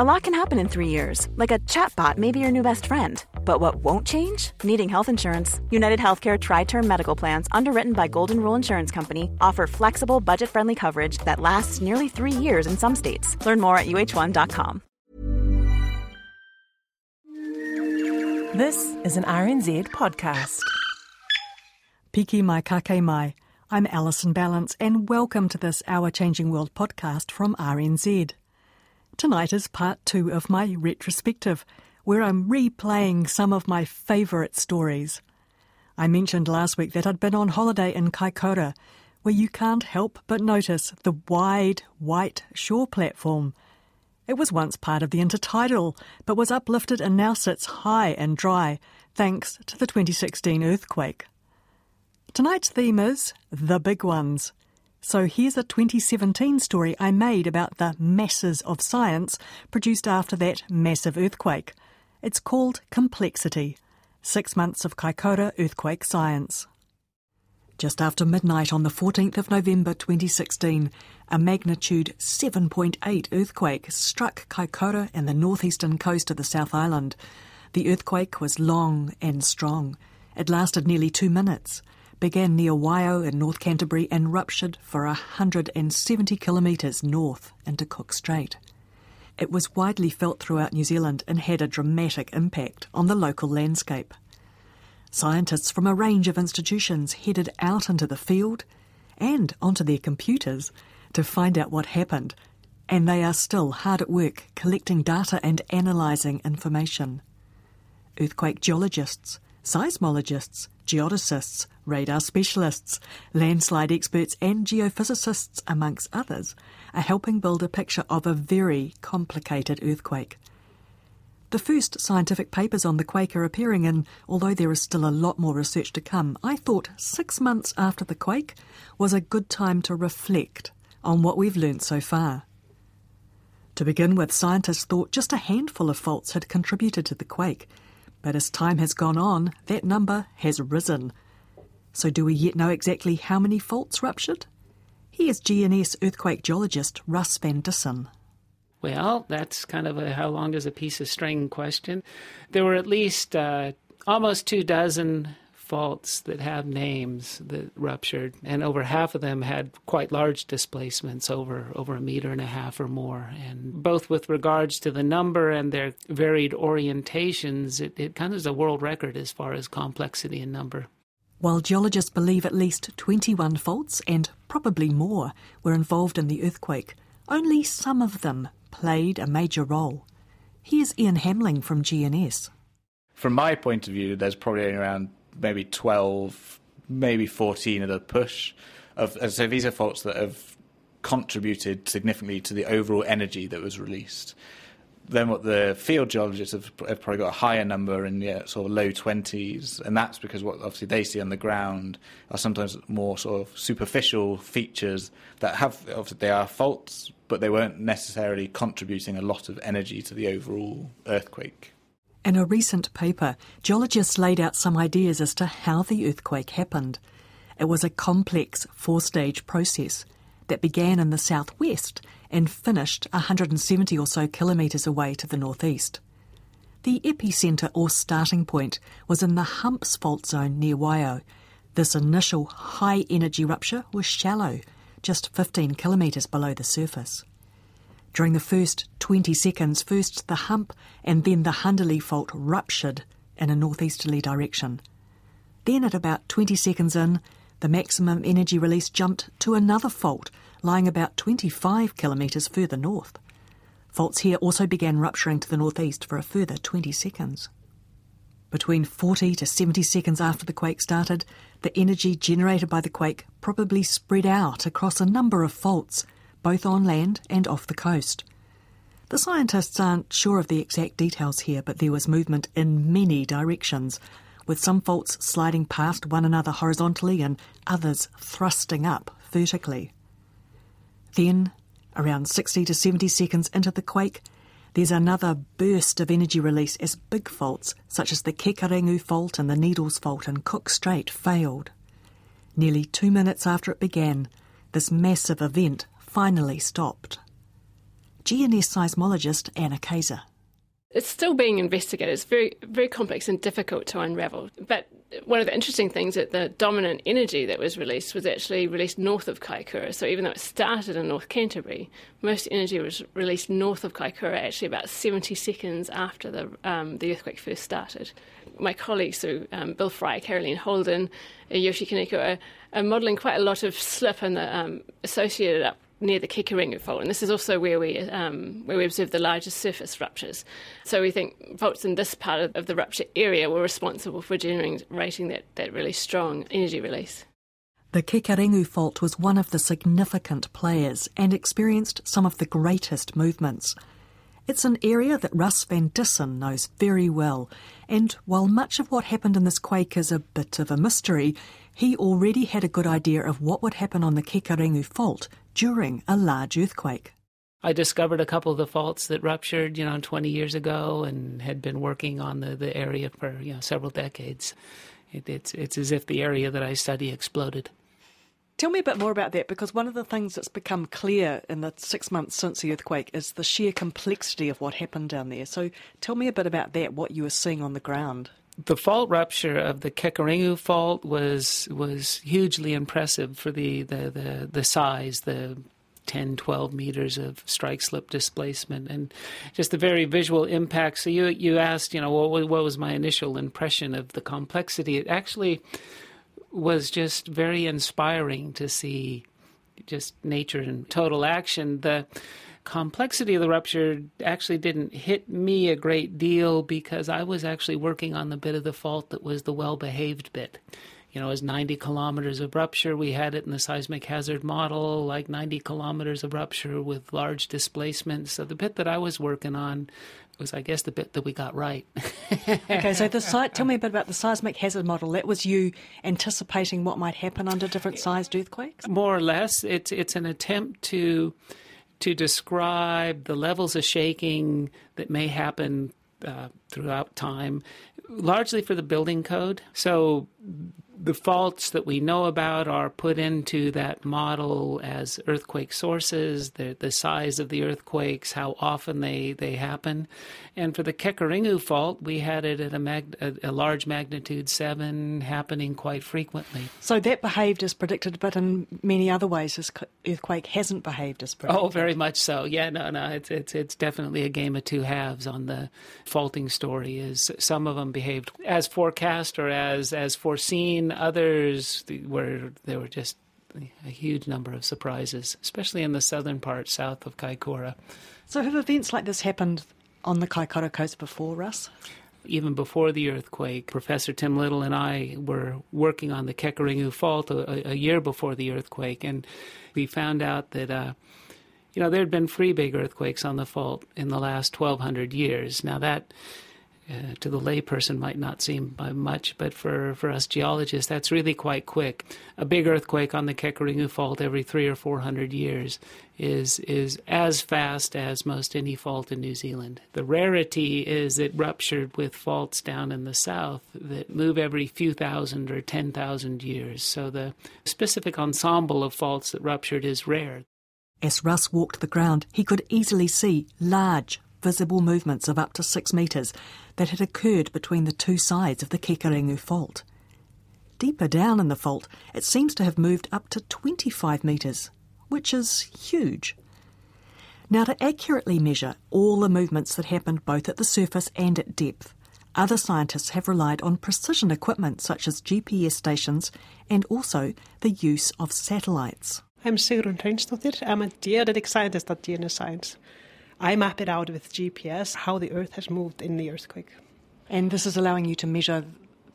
A lot can happen in three years, like a chatbot may be your new best friend. But what won't change? Needing health insurance. United Healthcare Tri Term Medical Plans, underwritten by Golden Rule Insurance Company, offer flexible, budget friendly coverage that lasts nearly three years in some states. Learn more at uh1.com. This is an RNZ podcast. Piki mai kake mai. I'm Alison Ballance, and welcome to this Our Changing World podcast from RNZ. Tonight is part two of my retrospective, where I'm replaying some of my favourite stories. I mentioned last week that I'd been on holiday in Kaikoura, where you can't help but notice the wide, white shore platform. It was once part of the intertidal, but was uplifted and now sits high and dry, thanks to the 2016 earthquake. Tonight's theme is The Big Ones. So here's a 2017 story I made about the masses of science produced after that massive earthquake. It's called Complexity Six Months of Kaikoura Earthquake Science. Just after midnight on the 14th of November 2016, a magnitude 7.8 earthquake struck Kaikoura and the northeastern coast of the South Island. The earthquake was long and strong. It lasted nearly two minutes began near Waiau in North Canterbury and ruptured for 170 kilometres north into Cook Strait. It was widely felt throughout New Zealand and had a dramatic impact on the local landscape. Scientists from a range of institutions headed out into the field and onto their computers to find out what happened, and they are still hard at work collecting data and analysing information. Earthquake geologists, seismologists, geodesists, radar specialists, landslide experts, and geophysicists, amongst others, are helping build a picture of a very complicated earthquake. The first scientific papers on the quake are appearing, and although there is still a lot more research to come, I thought six months after the quake was a good time to reflect on what we've learnt so far. To begin with, scientists thought just a handful of faults had contributed to the quake, but as time has gone on, that number has risen. So, do we yet know exactly how many faults ruptured? Here's GNS earthquake geologist Russ Van Dissen. Well, that's kind of a how long does a piece of string question. There were at least uh, almost two dozen faults that have names that ruptured, and over half of them had quite large displacements over over a meter and a half or more. And both with regards to the number and their varied orientations, it, it kind of is a world record as far as complexity and number. While geologists believe at least 21 faults, and probably more, were involved in the earthquake, only some of them played a major role. Here's Ian Hamling from GNS. From my point of view, there's probably around maybe 12, maybe 14 at a push. Of, so these are faults that have contributed significantly to the overall energy that was released. Then what the field geologists have, have probably got a higher number in the uh, sort of low 20s, and that's because what obviously they see on the ground are sometimes more sort of superficial features that have, obviously they are faults, but they weren't necessarily contributing a lot of energy to the overall earthquake. In a recent paper, geologists laid out some ideas as to how the earthquake happened. It was a complex four stage process that began in the southwest and finished 170 or so kilometres away to the northeast. The epicentre or starting point was in the Humps fault zone near Waiau. This initial high energy rupture was shallow, just 15 kilometres below the surface. During the first 20 seconds, first the hump and then the Hundalee fault ruptured in a northeasterly direction. Then, at about 20 seconds in, the maximum energy release jumped to another fault lying about 25 kilometres further north. Faults here also began rupturing to the northeast for a further 20 seconds. Between 40 to 70 seconds after the quake started, the energy generated by the quake probably spread out across a number of faults both on land and off the coast. The scientists aren't sure of the exact details here, but there was movement in many directions, with some faults sliding past one another horizontally and others thrusting up vertically. Then, around 60 to 70 seconds into the quake, there's another burst of energy release as big faults, such as the Kekerengu fault and the Needles fault in Cook Strait, failed. Nearly two minutes after it began, this massive event finally stopped. GNS seismologist Anna Kaiser. It's still being investigated. It's very, very complex and difficult to unravel. But one of the interesting things that the dominant energy that was released was actually released north of Kaikoura. So even though it started in North Canterbury, most energy was released north of Kaikoura, actually about 70 seconds after the um, the earthquake first started. My colleagues, so um, Bill Fry, Caroline Holden, Yoshi Kaneko, are, are modelling quite a lot of slip and the um, associated up near the Kekerengu fault, and this is also where we um, where we observe the largest surface ruptures. So we think faults in this part of, of the rupture area were responsible for generating that, that really strong energy release. The Kekerengu fault was one of the significant players and experienced some of the greatest movements. It's an area that Russ Van Dissen knows very well, and while much of what happened in this quake is a bit of a mystery, he already had a good idea of what would happen on the Kekerengu fault during a large earthquake. I discovered a couple of the faults that ruptured, you know, 20 years ago and had been working on the, the area for, you know, several decades. It, it's, it's as if the area that I study exploded. Tell me a bit more about that because one of the things that's become clear in the six months since the earthquake is the sheer complexity of what happened down there. So tell me a bit about that, what you were seeing on the ground the fault rupture of the Kekerengu fault was was hugely impressive for the, the, the, the size, the 10, 12 meters of strike slip displacement, and just the very visual impact. So you you asked, you know, what, what was my initial impression of the complexity? It actually was just very inspiring to see just nature in total action. The complexity of the rupture actually didn't hit me a great deal because I was actually working on the bit of the fault that was the well behaved bit. You know, it was 90 kilometers of rupture. We had it in the seismic hazard model, like 90 kilometers of rupture with large displacement. So the bit that I was working on was, I guess, the bit that we got right. okay, so the site. Tell me a bit about the seismic hazard model. That was you anticipating what might happen under different sized earthquakes. More or less, it's it's an attempt to to describe the levels of shaking that may happen uh, throughout time, largely for the building code. So the faults that we know about are put into that model as earthquake sources, the, the size of the earthquakes, how often they, they happen. And for the Kekerengu fault, we had it at a, mag, a, a, large magnitude 7 happening quite frequently. So that behaved as predicted, but in many other ways, this earthquake hasn't behaved as predicted. Oh, very much so. Yeah, no, no, it's, it's, it's definitely a game of two halves on the faulting story. Is Some of them behaved as forecast or as, as foreseen others where there were just a huge number of surprises, especially in the southern part, south of Kaikoura. So, have events like this happened on the Kaikoura coast before, Russ? Even before the earthquake, Professor Tim Little and I were working on the Kekerengu Fault a, a year before the earthquake, and we found out that. Uh, you know, there had been three big earthquakes on the fault in the last 1,200 years. Now, that uh, to the layperson might not seem by much, but for, for us geologists, that's really quite quick. A big earthquake on the Kekerengu Fault every three or four hundred years is is as fast as most any fault in New Zealand. The rarity is it ruptured with faults down in the south that move every few thousand or ten thousand years. So the specific ensemble of faults that ruptured is rare. As Russ walked the ground, he could easily see large, visible movements of up to six metres that had occurred between the two sides of the Kekerengu fault. Deeper down in the fault, it seems to have moved up to 25 metres, which is huge. Now, to accurately measure all the movements that happened both at the surface and at depth, other scientists have relied on precision equipment such as GPS stations and also the use of satellites. I'm Sigrun Hreinsdottir. I'm a geodetic scientist at GNS Science. I map it out with GPS how the Earth has moved in the earthquake. And this is allowing you to measure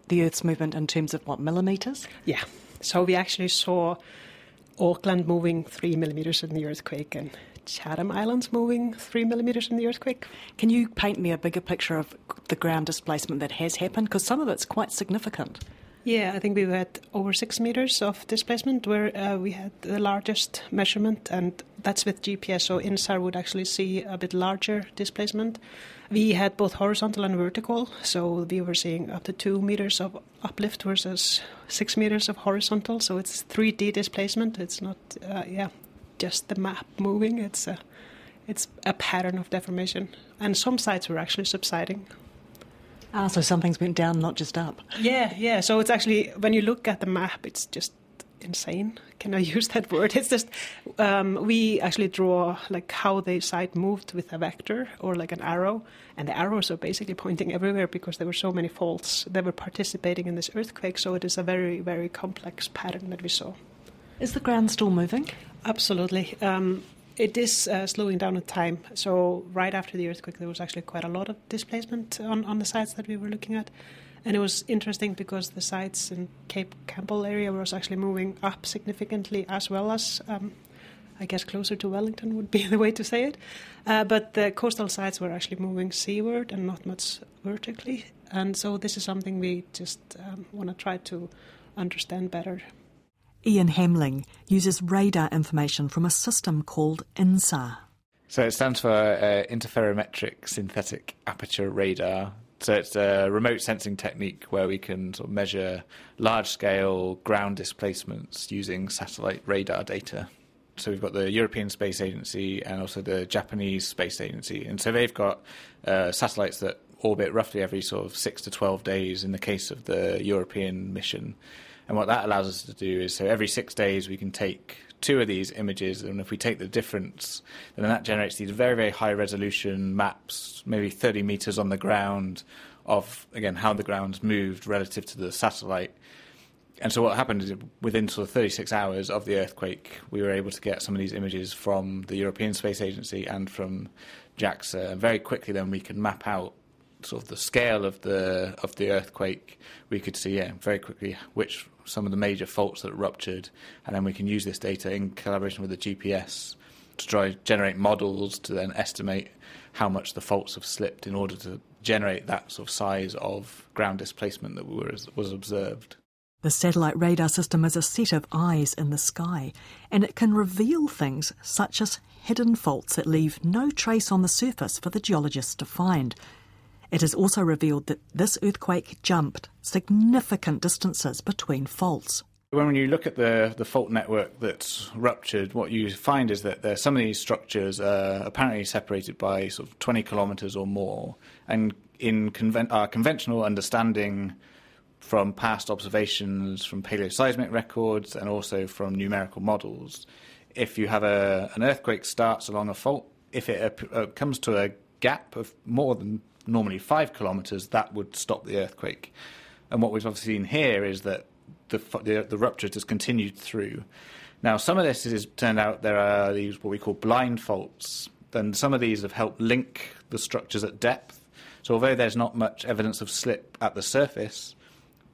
the Earth's movement in terms of what, millimetres? Yeah. So we actually saw Auckland moving three millimetres in the earthquake and Chatham Islands moving three millimetres in the earthquake. Can you paint me a bigger picture of the ground displacement that has happened? Because some of it's quite significant. Yeah, I think we had over six meters of displacement where uh, we had the largest measurement, and that's with GPS. So INSAR would actually see a bit larger displacement. We had both horizontal and vertical, so we were seeing up to two meters of uplift versus six meters of horizontal. So it's 3D displacement. It's not, uh, yeah, just the map moving. It's a, It's a pattern of deformation, and some sites were actually subsiding. Ah, so something's went down, not just up. Yeah, yeah. So it's actually when you look at the map, it's just insane. Can I use that word? It's just um, we actually draw like how the site moved with a vector or like an arrow, and the arrows are basically pointing everywhere because there were so many faults that were participating in this earthquake. So it is a very very complex pattern that we saw. Is the ground still moving? Absolutely. Um, it is uh, slowing down in time. So right after the earthquake, there was actually quite a lot of displacement on, on the sites that we were looking at. And it was interesting because the sites in Cape Campbell area was actually moving up significantly as well as, um, I guess, closer to Wellington would be the way to say it. Uh, but the coastal sites were actually moving seaward and not much vertically. And so this is something we just um, want to try to understand better. Ian Hamling uses radar information from a system called INSAR. So it stands for uh, Interferometric Synthetic Aperture Radar. So it's a remote sensing technique where we can sort of measure large scale ground displacements using satellite radar data. So we've got the European Space Agency and also the Japanese Space Agency. And so they've got uh, satellites that orbit roughly every sort of six to 12 days in the case of the European mission. And what that allows us to do is so every six days we can take two of these images, and if we take the difference, then that generates these very, very high resolution maps, maybe 30 meters on the ground, of again how the ground's moved relative to the satellite. And so what happened is within sort of 36 hours of the earthquake, we were able to get some of these images from the European Space Agency and from JAXA. And very quickly, then we could map out sort of the scale of the of the earthquake. We could see, yeah, very quickly which some of the major faults that ruptured, and then we can use this data in collaboration with the GPS to try generate models to then estimate how much the faults have slipped in order to generate that sort of size of ground displacement that was, was observed. The satellite radar system is a set of eyes in the sky, and it can reveal things such as hidden faults that leave no trace on the surface for the geologists to find. It has also revealed that this earthquake jumped significant distances between faults. When you look at the, the fault network that's ruptured, what you find is that there, some of these structures are apparently separated by sort of 20 kilometres or more. And in conven- our conventional understanding from past observations, from paleoseismic records, and also from numerical models, if you have a, an earthquake starts along a fault, if it uh, comes to a gap of more than normally five kilometres, that would stop the earthquake. And what we've obviously seen here is that the, the, the rupture has continued through. Now, some of this is turned out there are these what we call blind faults. and some of these have helped link the structures at depth. So although there's not much evidence of slip at the surface,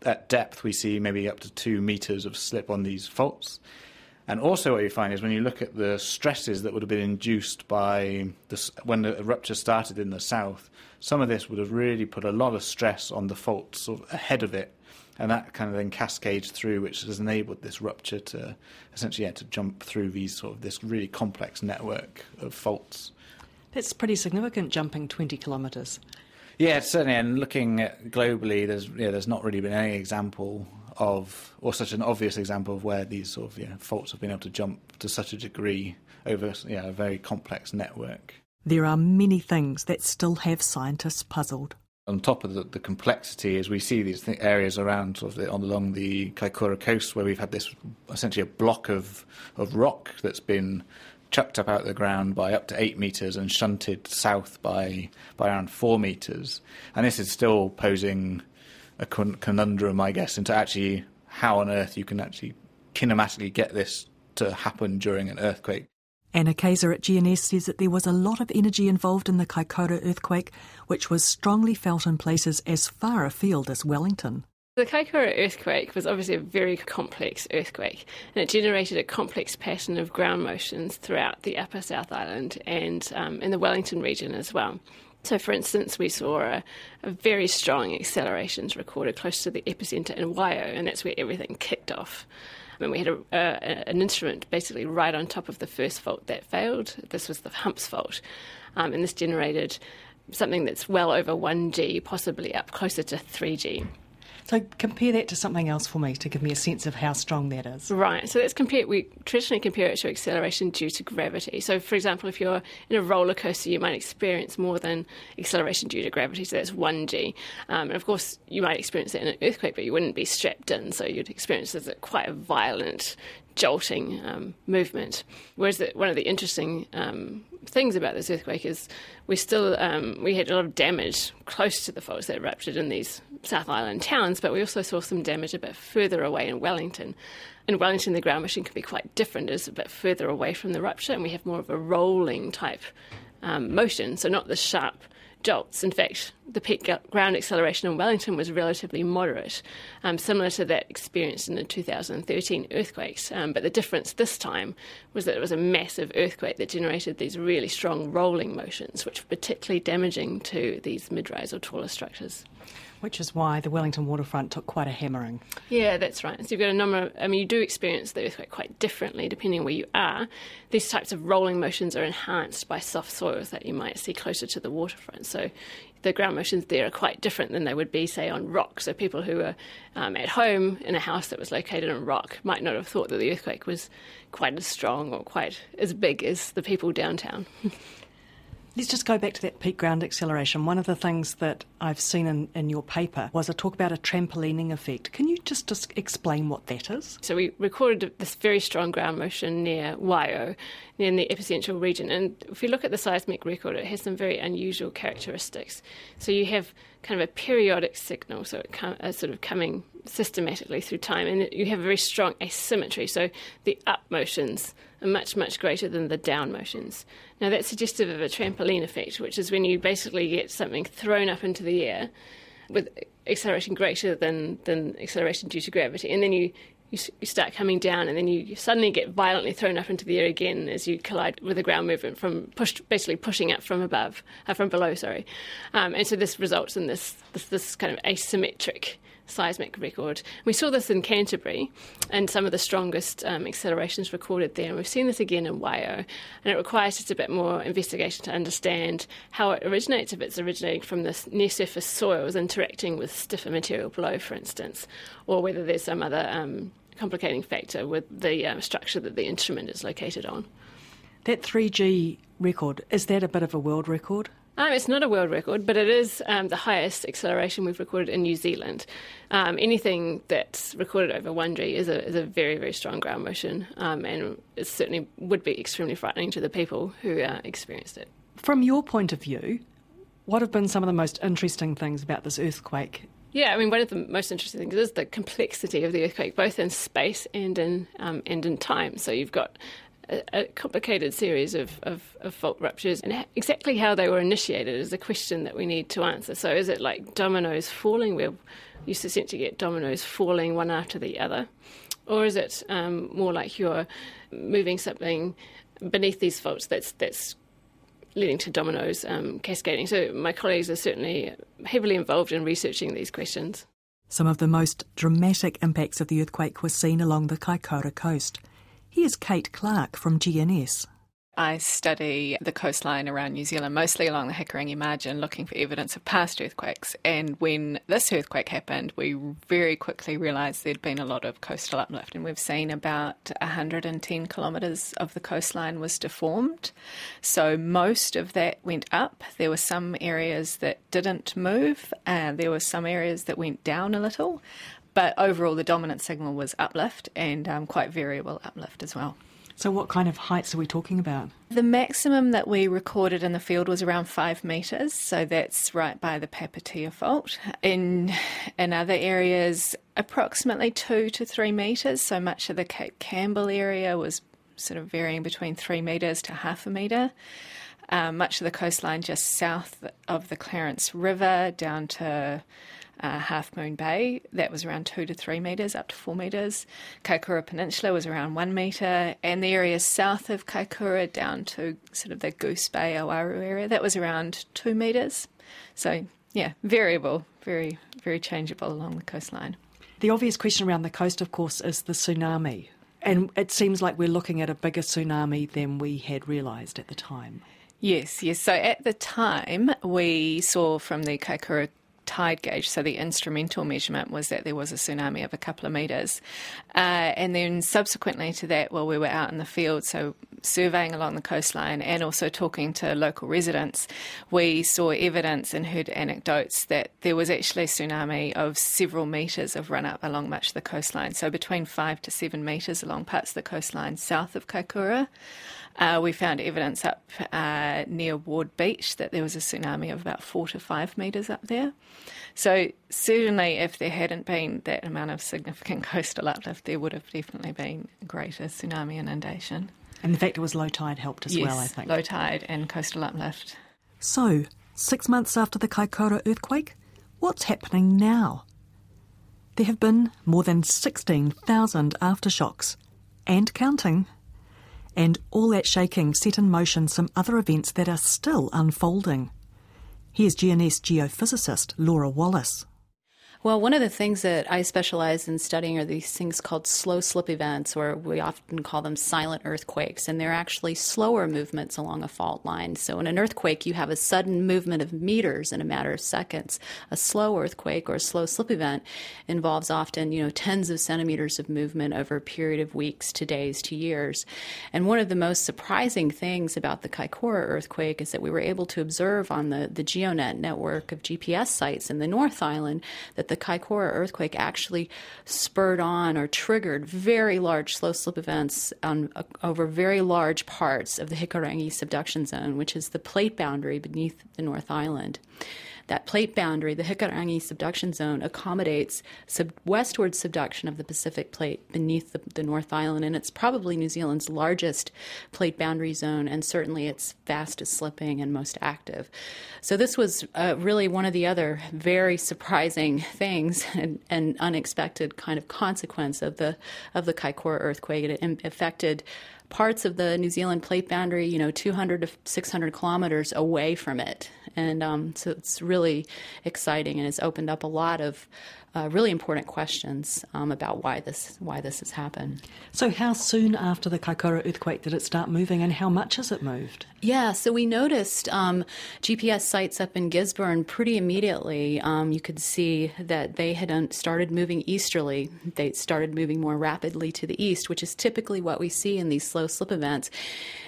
at depth we see maybe up to two meters of slip on these faults. And also, what you find is when you look at the stresses that would have been induced by this, when the rupture started in the south, some of this would have really put a lot of stress on the faults sort of ahead of it, and that kind of then cascades through, which has enabled this rupture to essentially yeah, to jump through these sort of this really complex network of faults. That's pretty significant, jumping 20 kilometres. Yeah, certainly. And looking globally, there's yeah, there's not really been any example of, or such an obvious example of where these sort of yeah, faults have been able to jump to such a degree over yeah, a very complex network. There are many things that still have scientists puzzled. On top of the, the complexity, as we see these th- areas around sort of the, on, along the Kaikoura coast, where we've had this essentially a block of, of rock that's been chucked up out of the ground by up to eight metres and shunted south by by around four metres, and this is still posing a conundrum, I guess, into actually how on earth you can actually kinematically get this to happen during an earthquake. Anna Kaiser at GNS says that there was a lot of energy involved in the Kaikoura earthquake, which was strongly felt in places as far afield as Wellington. The Kaikoura earthquake was obviously a very complex earthquake, and it generated a complex pattern of ground motions throughout the Upper South Island and um, in the Wellington region as well. So, for instance, we saw a, a, very strong accelerations recorded close to the epicenter in Waiau, and that's where everything kicked off. And we had a, a, an instrument basically right on top of the first fault that failed. This was the Humps fault, um, and this generated something that's well over 1G, possibly up closer to 3G. So compare that to something else for me to give me a sense of how strong that is. Right. So let's compare. We traditionally compare it to acceleration due to gravity. So, for example, if you're in a roller coaster, you might experience more than acceleration due to gravity. So that's one g. Um, and of course, you might experience it in an earthquake, but you wouldn't be strapped in. So you'd experience it as quite a violent jolting um, movement. Whereas the, one of the interesting um, things about this earthquake is we still um, we had a lot of damage close to the faults that erupted in these South Island towns, but we also saw some damage a bit further away in Wellington. In Wellington, the ground motion can be quite different; it's a bit further away from the rupture, and we have more of a rolling type um, motion, so not the sharp jolts. In fact, the peak ground acceleration in Wellington was relatively moderate, um, similar to that experienced in the 2013 earthquakes. Um, but the difference this time was that it was a massive earthquake that generated these really strong rolling motions, which were particularly damaging to these mid rise or taller structures. Which is why the Wellington waterfront took quite a hammering. Yeah, that's right. So you've got a number I mean, you do experience the earthquake quite differently depending where you are. These types of rolling motions are enhanced by soft soils that you might see closer to the waterfront. So the ground motions there are quite different than they would be, say, on rock. So people who are um, at home in a house that was located on rock might not have thought that the earthquake was quite as strong or quite as big as the people downtown. Let's just go back to that peak ground acceleration. One of the things that I've seen in, in your paper was a talk about a trampolining effect. Can you just, just explain what that is? So we recorded this very strong ground motion near Waiau, in the epicentral region. And if you look at the seismic record, it has some very unusual characteristics. So you have kind of a periodic signal, so it com- uh, sort of coming systematically through time, and you have a very strong asymmetry. So the up motions are much, much greater than the down motions. Now, that's suggestive of a trampoline effect, which is when you basically get something thrown up into the air with acceleration greater than, than acceleration due to gravity, and then you, you, you start coming down, and then you suddenly get violently thrown up into the air again as you collide with the ground movement from pushed, basically pushing up from above, uh, from below, sorry. Um, and so this results in this, this, this kind of asymmetric seismic record. We saw this in Canterbury and some of the strongest um, accelerations recorded there, and we've seen this again in Waiau. And it requires just a bit more investigation to understand how it originates, if it's originating from the near surface soils interacting with stiffer material below, for instance, or whether there's some other um, complicating factor with the uh, structure that the instrument is located on. That 3G record, is that a bit of a world record? Um, it's not a world record, but it is um, the highest acceleration we've recorded in New Zealand. Um, anything that's recorded over 1G is a, is a very, very strong ground motion, um, and it certainly would be extremely frightening to the people who uh, experienced it. From your point of view, what have been some of the most interesting things about this earthquake? Yeah, I mean, one of the most interesting things is the complexity of the earthquake, both in space and in um, and in time. So you've got a, complicated series of, of, of, fault ruptures. And exactly how they were initiated is a question that we need to answer. So, is it like dominoes falling, where you used to essentially get dominoes falling one after the other? Or is it um, more like you're moving something beneath these faults that's, that's leading to dominoes um, cascading? So, my colleagues are certainly heavily involved in researching these questions. Some of the most dramatic impacts of the earthquake were seen along the Kaikoura coast. Here's Kate Clark from GNS. I study the coastline around New Zealand, mostly along the Hikurangi margin, looking for evidence of past earthquakes. And when this earthquake happened, we very quickly realised there'd been a lot of coastal uplift, and we've seen about 110 kilometres of the coastline was deformed. So most of that went up. There were some areas that didn't move, and there were some areas that went down a little. But overall, the dominant signal was uplift and um, quite variable uplift as well. So, what kind of heights are we talking about? The maximum that we recorded in the field was around five metres, so that's right by the Papatea Fault. In in other areas, approximately two to three metres. So much of the Cape Campbell area was sort of varying between three metres to half a metre. Um, much of the coastline just south of the Clarence River down to uh, Half Moon Bay, that was around two to three metres, up to four metres. Kaikoura Peninsula was around one metre, and the area south of Kaikoura down to sort of the Goose Bay, Oaro area, that was around two metres. So, yeah, variable, very, very changeable along the coastline. The obvious question around the coast, of course, is the tsunami. And it seems like we're looking at a bigger tsunami than we had realised at the time. Yes, yes. So at the time, we saw from the Kaikoura tide gauge, so the instrumental measurement was that there was a tsunami of a couple of metres. Uh, and then subsequently to that, while we were out in the field, so surveying along the coastline and also talking to local residents, we saw evidence and heard anecdotes that there was actually a tsunami of several metres of run up along much of the coastline, so between five to seven metres along parts of the coastline south of Kaikoura. Uh, we found evidence up uh, near Ward Beach that there was a tsunami of about four to five metres up there. So, certainly, if there hadn't been that amount of significant coastal uplift, there would have definitely been greater tsunami inundation. And the fact it was low tide helped as yes, well, I think. Low tide and coastal uplift. So, six months after the Kaikoura earthquake, what's happening now? There have been more than 16,000 aftershocks, and counting. And all that shaking set in motion some other events that are still unfolding. Here's GNS geophysicist Laura Wallace. Well, one of the things that I specialize in studying are these things called slow slip events, or we often call them silent earthquakes, and they're actually slower movements along a fault line. So, in an earthquake, you have a sudden movement of meters in a matter of seconds. A slow earthquake or a slow slip event involves often, you know, tens of centimeters of movement over a period of weeks to days to years. And one of the most surprising things about the Kaikoura earthquake is that we were able to observe on the, the GeoNet network of GPS sites in the North Island that the Kaikoura earthquake actually spurred on or triggered very large slow slip events on, uh, over very large parts of the Hikurangi subduction zone, which is the plate boundary beneath the North Island. That plate boundary, the Hikurangi subduction zone, accommodates sub- westward subduction of the Pacific plate beneath the, the, North Island, and it's probably New Zealand's largest plate boundary zone and certainly its fastest slipping and most active. So, this was uh, really one of the other very surprising things and, and, unexpected kind of consequence of the, of the Kaikoura earthquake. It affected parts of the New Zealand plate boundary, you know, 200 to 600 kilometers away from it. And um, so it's really exciting and it's opened up a lot of uh, really important questions um, about why this why this has happened. So, how soon after the Kaikoura earthquake did it start moving, and how much has it moved? Yeah, so we noticed um, GPS sites up in Gisborne pretty immediately. Um, you could see that they had started moving easterly. They started moving more rapidly to the east, which is typically what we see in these slow slip events.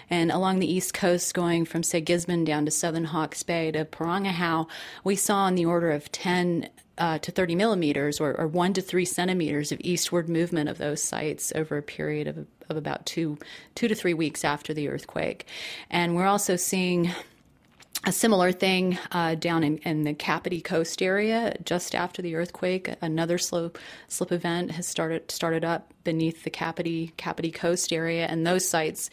And along the east coast, going from say Gisborne down to southern Hawke's Bay to Porangahau, we saw on the order of 10 uh, to 30 millimeters or, or, one to three centimeters of eastward movement of those sites over a period of, of about two, two to three weeks after the earthquake. And we're also seeing a similar thing uh, down in, in, the Kapiti Coast area just after the earthquake. Another slow slip event has started started up beneath the Kapiti Kapiti Coast area, and those sites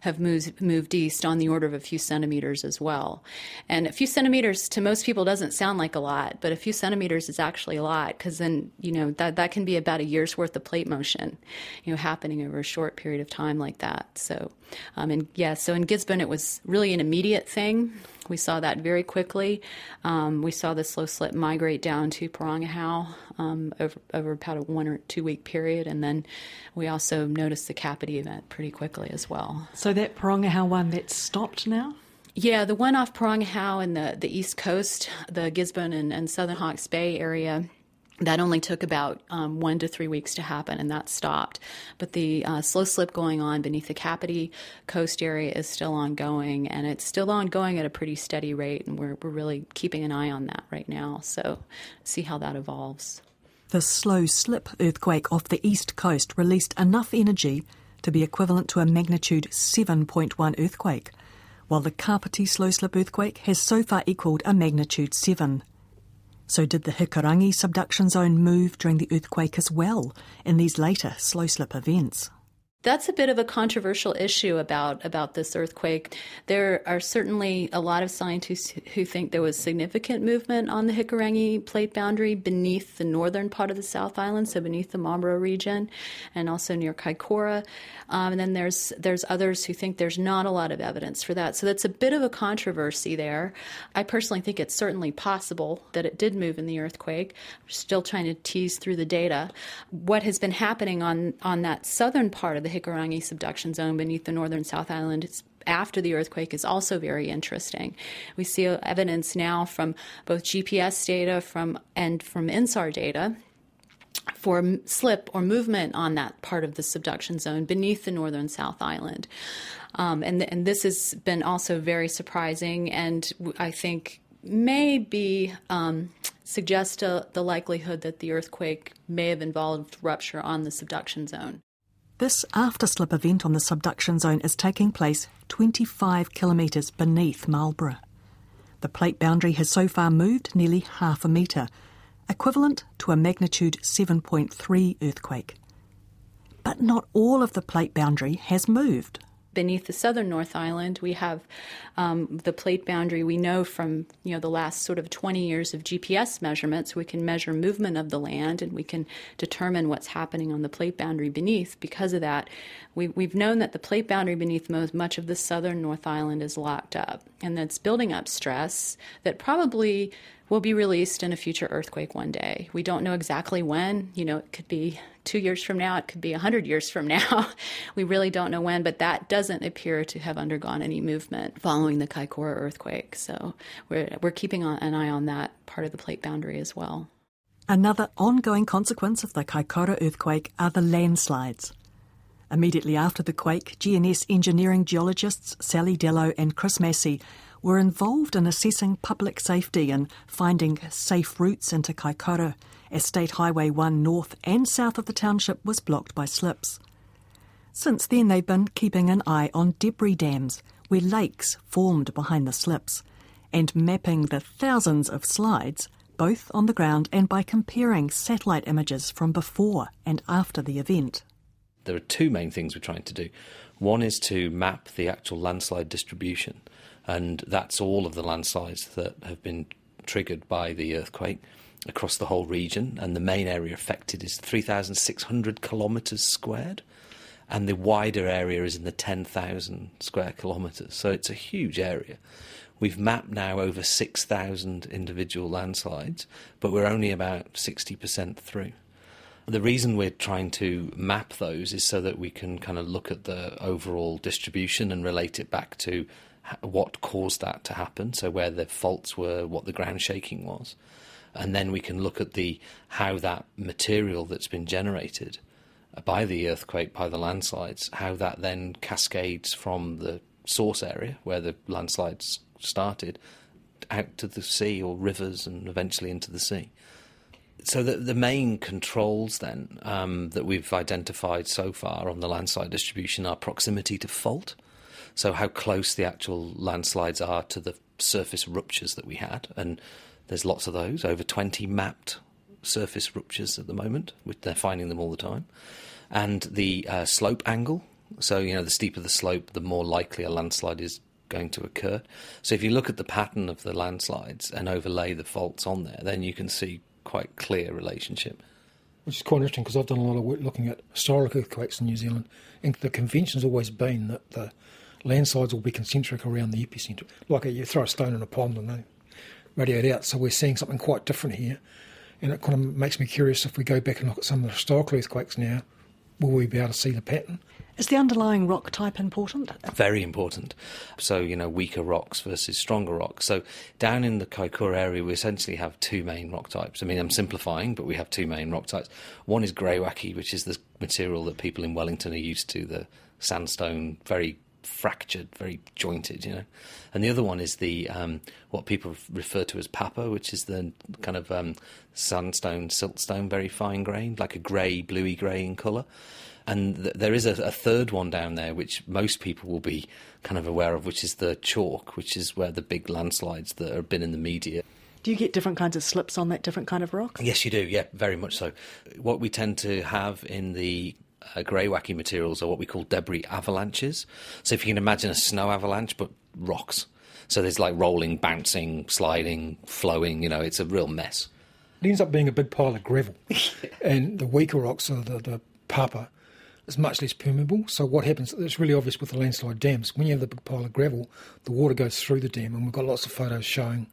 have moved moved east on the order of a few centimeters as well. And a few centimeters to most people doesn't sound like a lot, but a few centimeters is actually a lot because then you know that that can be about a year's worth of plate motion, you know, happening over a short period of time like that. So, um, and yeah, so in Gisborne it was really an immediate thing. We saw that very quickly. Um, we saw the slow slip migrate down to Porangahau um, over, over about a one or two week period, and then we also noticed the Kapiti event pretty quickly as well. So that Porangahau one that's stopped now? Yeah, the one off Porangahau and the, the east coast, the Gisborne and, and southern Hawke's Bay area, that only took about um, one to three weeks to happen, and that stopped. But the uh, slow slip going on beneath the Kapiti coast area is still ongoing, and it's still ongoing at a pretty steady rate, and we're, we're really keeping an eye on that right now. So, see how that evolves. The slow slip earthquake off the east coast released enough energy to be equivalent to a magnitude 7.1 earthquake, while the Kapiti slow slip earthquake has so far equalled a magnitude 7. So, did the Hikurangi subduction zone move during the earthquake as well in these later slow slip events? That's a bit of a controversial issue about about this earthquake. There are certainly a lot of scientists who think there was significant movement on the Hikurangi plate boundary beneath the northern part of the South Island, so beneath the Marlborough region, and also near Kaikoura. Um, and then there's there's others who think there's not a lot of evidence for that. So that's a bit of a controversy there. I personally think it's certainly possible that it did move in the earthquake. We're still trying to tease through the data. What has been happening on on that southern part of the Hikurangi subduction zone beneath the northern South Island. After the earthquake is also very interesting. We see evidence now from both GPS data from and from INSAR data for slip or movement on that part of the subduction zone beneath the northern South Island. Um, and, and this has been also very surprising, and I think may be um, suggest a, the likelihood that the earthquake may have involved rupture on the subduction zone. This afterslip event on the subduction zone is taking place 25 kilometres beneath Marlborough. The plate boundary has so far moved nearly half a metre, equivalent to a magnitude 7.3 earthquake. But not all of the plate boundary has moved beneath the southern North Island, we have um, the plate boundary. We know from you know the last sort of 20 years of GPS measurements, we can measure movement of the land and we can determine what's happening on the plate boundary beneath. Because of that, we, we've known that the plate boundary beneath most, much of the southern North Island is locked up, and that's building up stress that probably will be released in a future earthquake one day. We don't know exactly when. You know, it could be two years from now, it could be 100 years from now. we really don't know when, but that doesn't appear to have undergone any movement following the Kaikoura earthquake. So we're, we're keeping an eye on that part of the plate boundary as well. Another ongoing consequence of the Kaikoura earthquake are the landslides. Immediately after the quake, GNS engineering geologists Sally Dellow and Chris Massey were involved in assessing public safety and finding safe routes into Kaikoura as State Highway 1 north and south of the township was blocked by slips. Since then, they've been keeping an eye on debris dams where lakes formed behind the slips and mapping the thousands of slides both on the ground and by comparing satellite images from before and after the event. There are two main things we're trying to do. One is to map the actual landslide distribution and that's all of the landslides that have been triggered by the earthquake across the whole region. And the main area affected is 3,600 kilometres squared, and the wider area is in the 10,000 square kilometres. So it's a huge area. We've mapped now over 6,000 individual landslides, but we're only about 60% through. The reason we're trying to map those is so that we can kind of look at the overall distribution and relate it back to what caused that to happen, so where the faults were, what the ground shaking was, and then we can look at the how that material that's been generated by the earthquake, by the landslides, how that then cascades from the source area where the landslides started out to the sea or rivers and eventually into the sea. So the, the main controls then um, that we've identified so far on the landslide distribution are proximity to fault, so, how close the actual landslides are to the surface ruptures that we had, and there's lots of those, over 20 mapped surface ruptures at the moment, which they're finding them all the time, and the uh, slope angle. So, you know, the steeper the slope, the more likely a landslide is going to occur. So, if you look at the pattern of the landslides and overlay the faults on there, then you can see quite clear relationship. Which is quite interesting because I've done a lot of work looking at historic earthquakes in New Zealand, and the convention's always been that the landslides will be concentric around the epicentre. Like you throw a stone in a pond and they radiate out. So we're seeing something quite different here. And it kind of makes me curious if we go back and look at some of the historical earthquakes now, will we be able to see the pattern? Is the underlying rock type important? Very important. So, you know, weaker rocks versus stronger rocks. So, down in the Kaikoura area, we essentially have two main rock types. I mean, I'm simplifying, but we have two main rock types. One is greywacke, which is the material that people in Wellington are used to, the sandstone, very fractured, very jointed, you know. And the other one is the um, what people refer to as papa, which is the kind of um, sandstone, siltstone, very fine grained, like a grey, bluey grey in colour. And th- there is a, a, third one down there, which most people will be kind of aware of, which is the chalk, which is where the big landslides that have been in the media. Do you get different kinds of slips on that different kind of rock? Yes, you do. Yeah, very much so. What we tend to have in the uh, wacky materials are what we call debris avalanches. So if you can imagine a snow avalanche, but rocks. So there's like rolling, bouncing, sliding, flowing. You know, it's a real mess. It ends up being a big pile of gravel, and the weaker rocks, are the, the papa, is much less permeable. So what happens? It's really obvious with the landslide dams. When you have the big pile of gravel, the water goes through the dam, and we've got lots of photos showing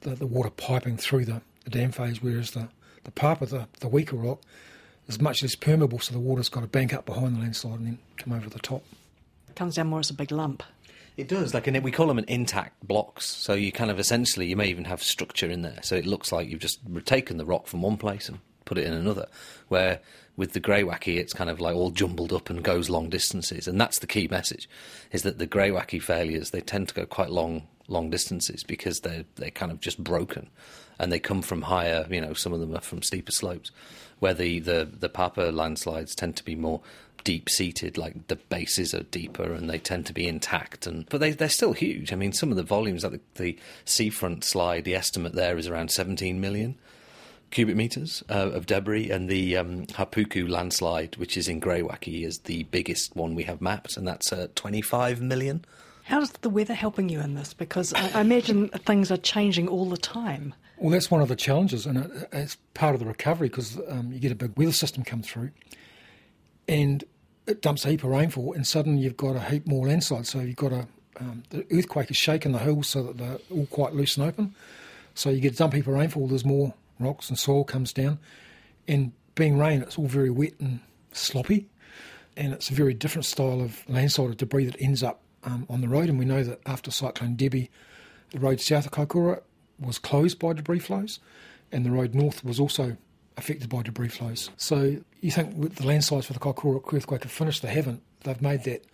the, the water piping through the, the dam phase, whereas the the papa, the, the weaker rock, is much less permeable, so the water's got to bank up behind the landslide and then come over the top. It comes down more as a big lump. It does, like, and we call them an intact blocks. So you kind of essentially, you may even have structure in there. So it looks like you've just taken the rock from one place and put it in another. Where with the greywacke, it's kind of like all jumbled up and goes long distances. And that's the key message, is that the greywacke failures they tend to go quite long, long distances because they're they're kind of just broken, and they come from higher. You know, some of them are from steeper slopes, where the the the Papa landslides tend to be more deep seated, like the bases are deeper and they tend to be intact. And but they they're still huge. I mean, some of the volumes like the, the seafront slide, the estimate there is around 17 million cubic meters uh, of debris, and the um, Hapuku landslide, which is in Greywacke, is the biggest one we have mapped, and that's uh, 25 million. How's the weather helping you in this? Because I, I imagine things are changing all the time. Well, that's one of the challenges, and it, it's part of the recovery because um, you get a big weather system come through, and it dumps a heap of rainfall, and suddenly you've got a heap more landslide. So you've got a um, the earthquake is shaking the hills so that they're all quite loose and open. So you get a dump heap of rainfall. There's more rocks and soil comes down, and being rain, it's all very wet and sloppy, and it's a very different style of landslide debris that ends up um, on the road. And we know that after Cyclone Debbie, the road south of Kaikoura was closed by debris flows, and the road north was also affected by debris flows. So you think with the landslides for the Kaikoura earthquake have finished, they haven't. They've made that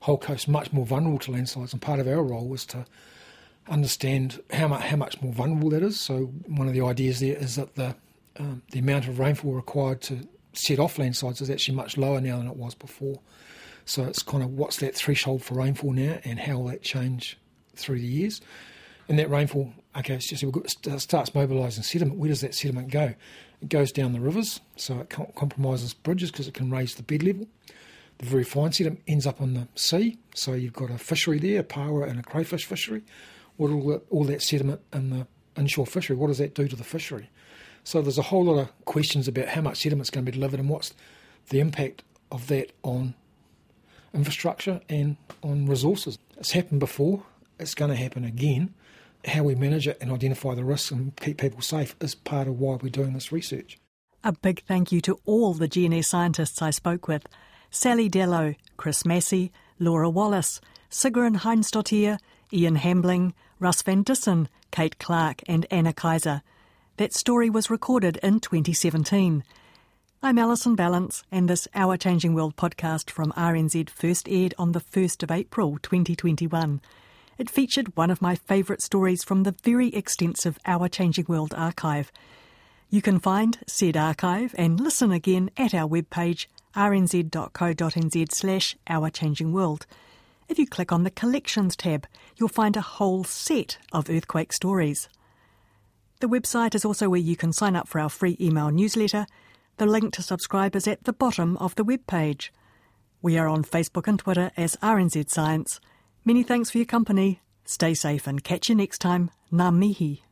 whole coast much more vulnerable to landslides, and part of our role was to understand how much, how much more vulnerable that is. So one of the ideas there is that the um, the amount of rainfall required to set off landslides is actually much lower now than it was before. So it's kind of what's that threshold for rainfall now, and how will that change through the years. And that rainfall, okay, it's just it starts mobilising sediment. Where does that sediment go? It goes down the rivers, so it compromises bridges because it can raise the bed level. The very fine sediment ends up on the sea, so you've got a fishery there, a paua and a crayfish fishery. What all that, all that sediment in the inshore fishery, what does that do to the fishery? So there's a whole lot of questions about how much sediment's going to be delivered and what's the impact of that on infrastructure and on resources. It's happened before, it's going to happen again how we manage it and identify the risks and keep people safe is part of why we're doing this research. A big thank you to all the GNS scientists I spoke with Sally Dellow, Chris Massey, Laura Wallace, Sigrun Hreinsdottir, Ian Hamling, Russ Van Dissen, Kate Clark, and Anna Kaiser. That story was recorded in 2017. I'm Alison Ballance, and this Our Changing World podcast from RNZ first aired on the 1st of April 2021. It featured one of my favourite stories from the very extensive Our Changing World archive. You can find said archive and listen again at our webpage rnz.co.nz slash Our Changing World. If you click on the Collections tab, you'll find a whole set of earthquake stories. The website is also where you can sign up for our free email newsletter. The link to subscribe is at the bottom of the webpage. We are on Facebook and Twitter as RNZ Science. Many thanks for your company. Stay safe and catch you next time. Ngā mihi.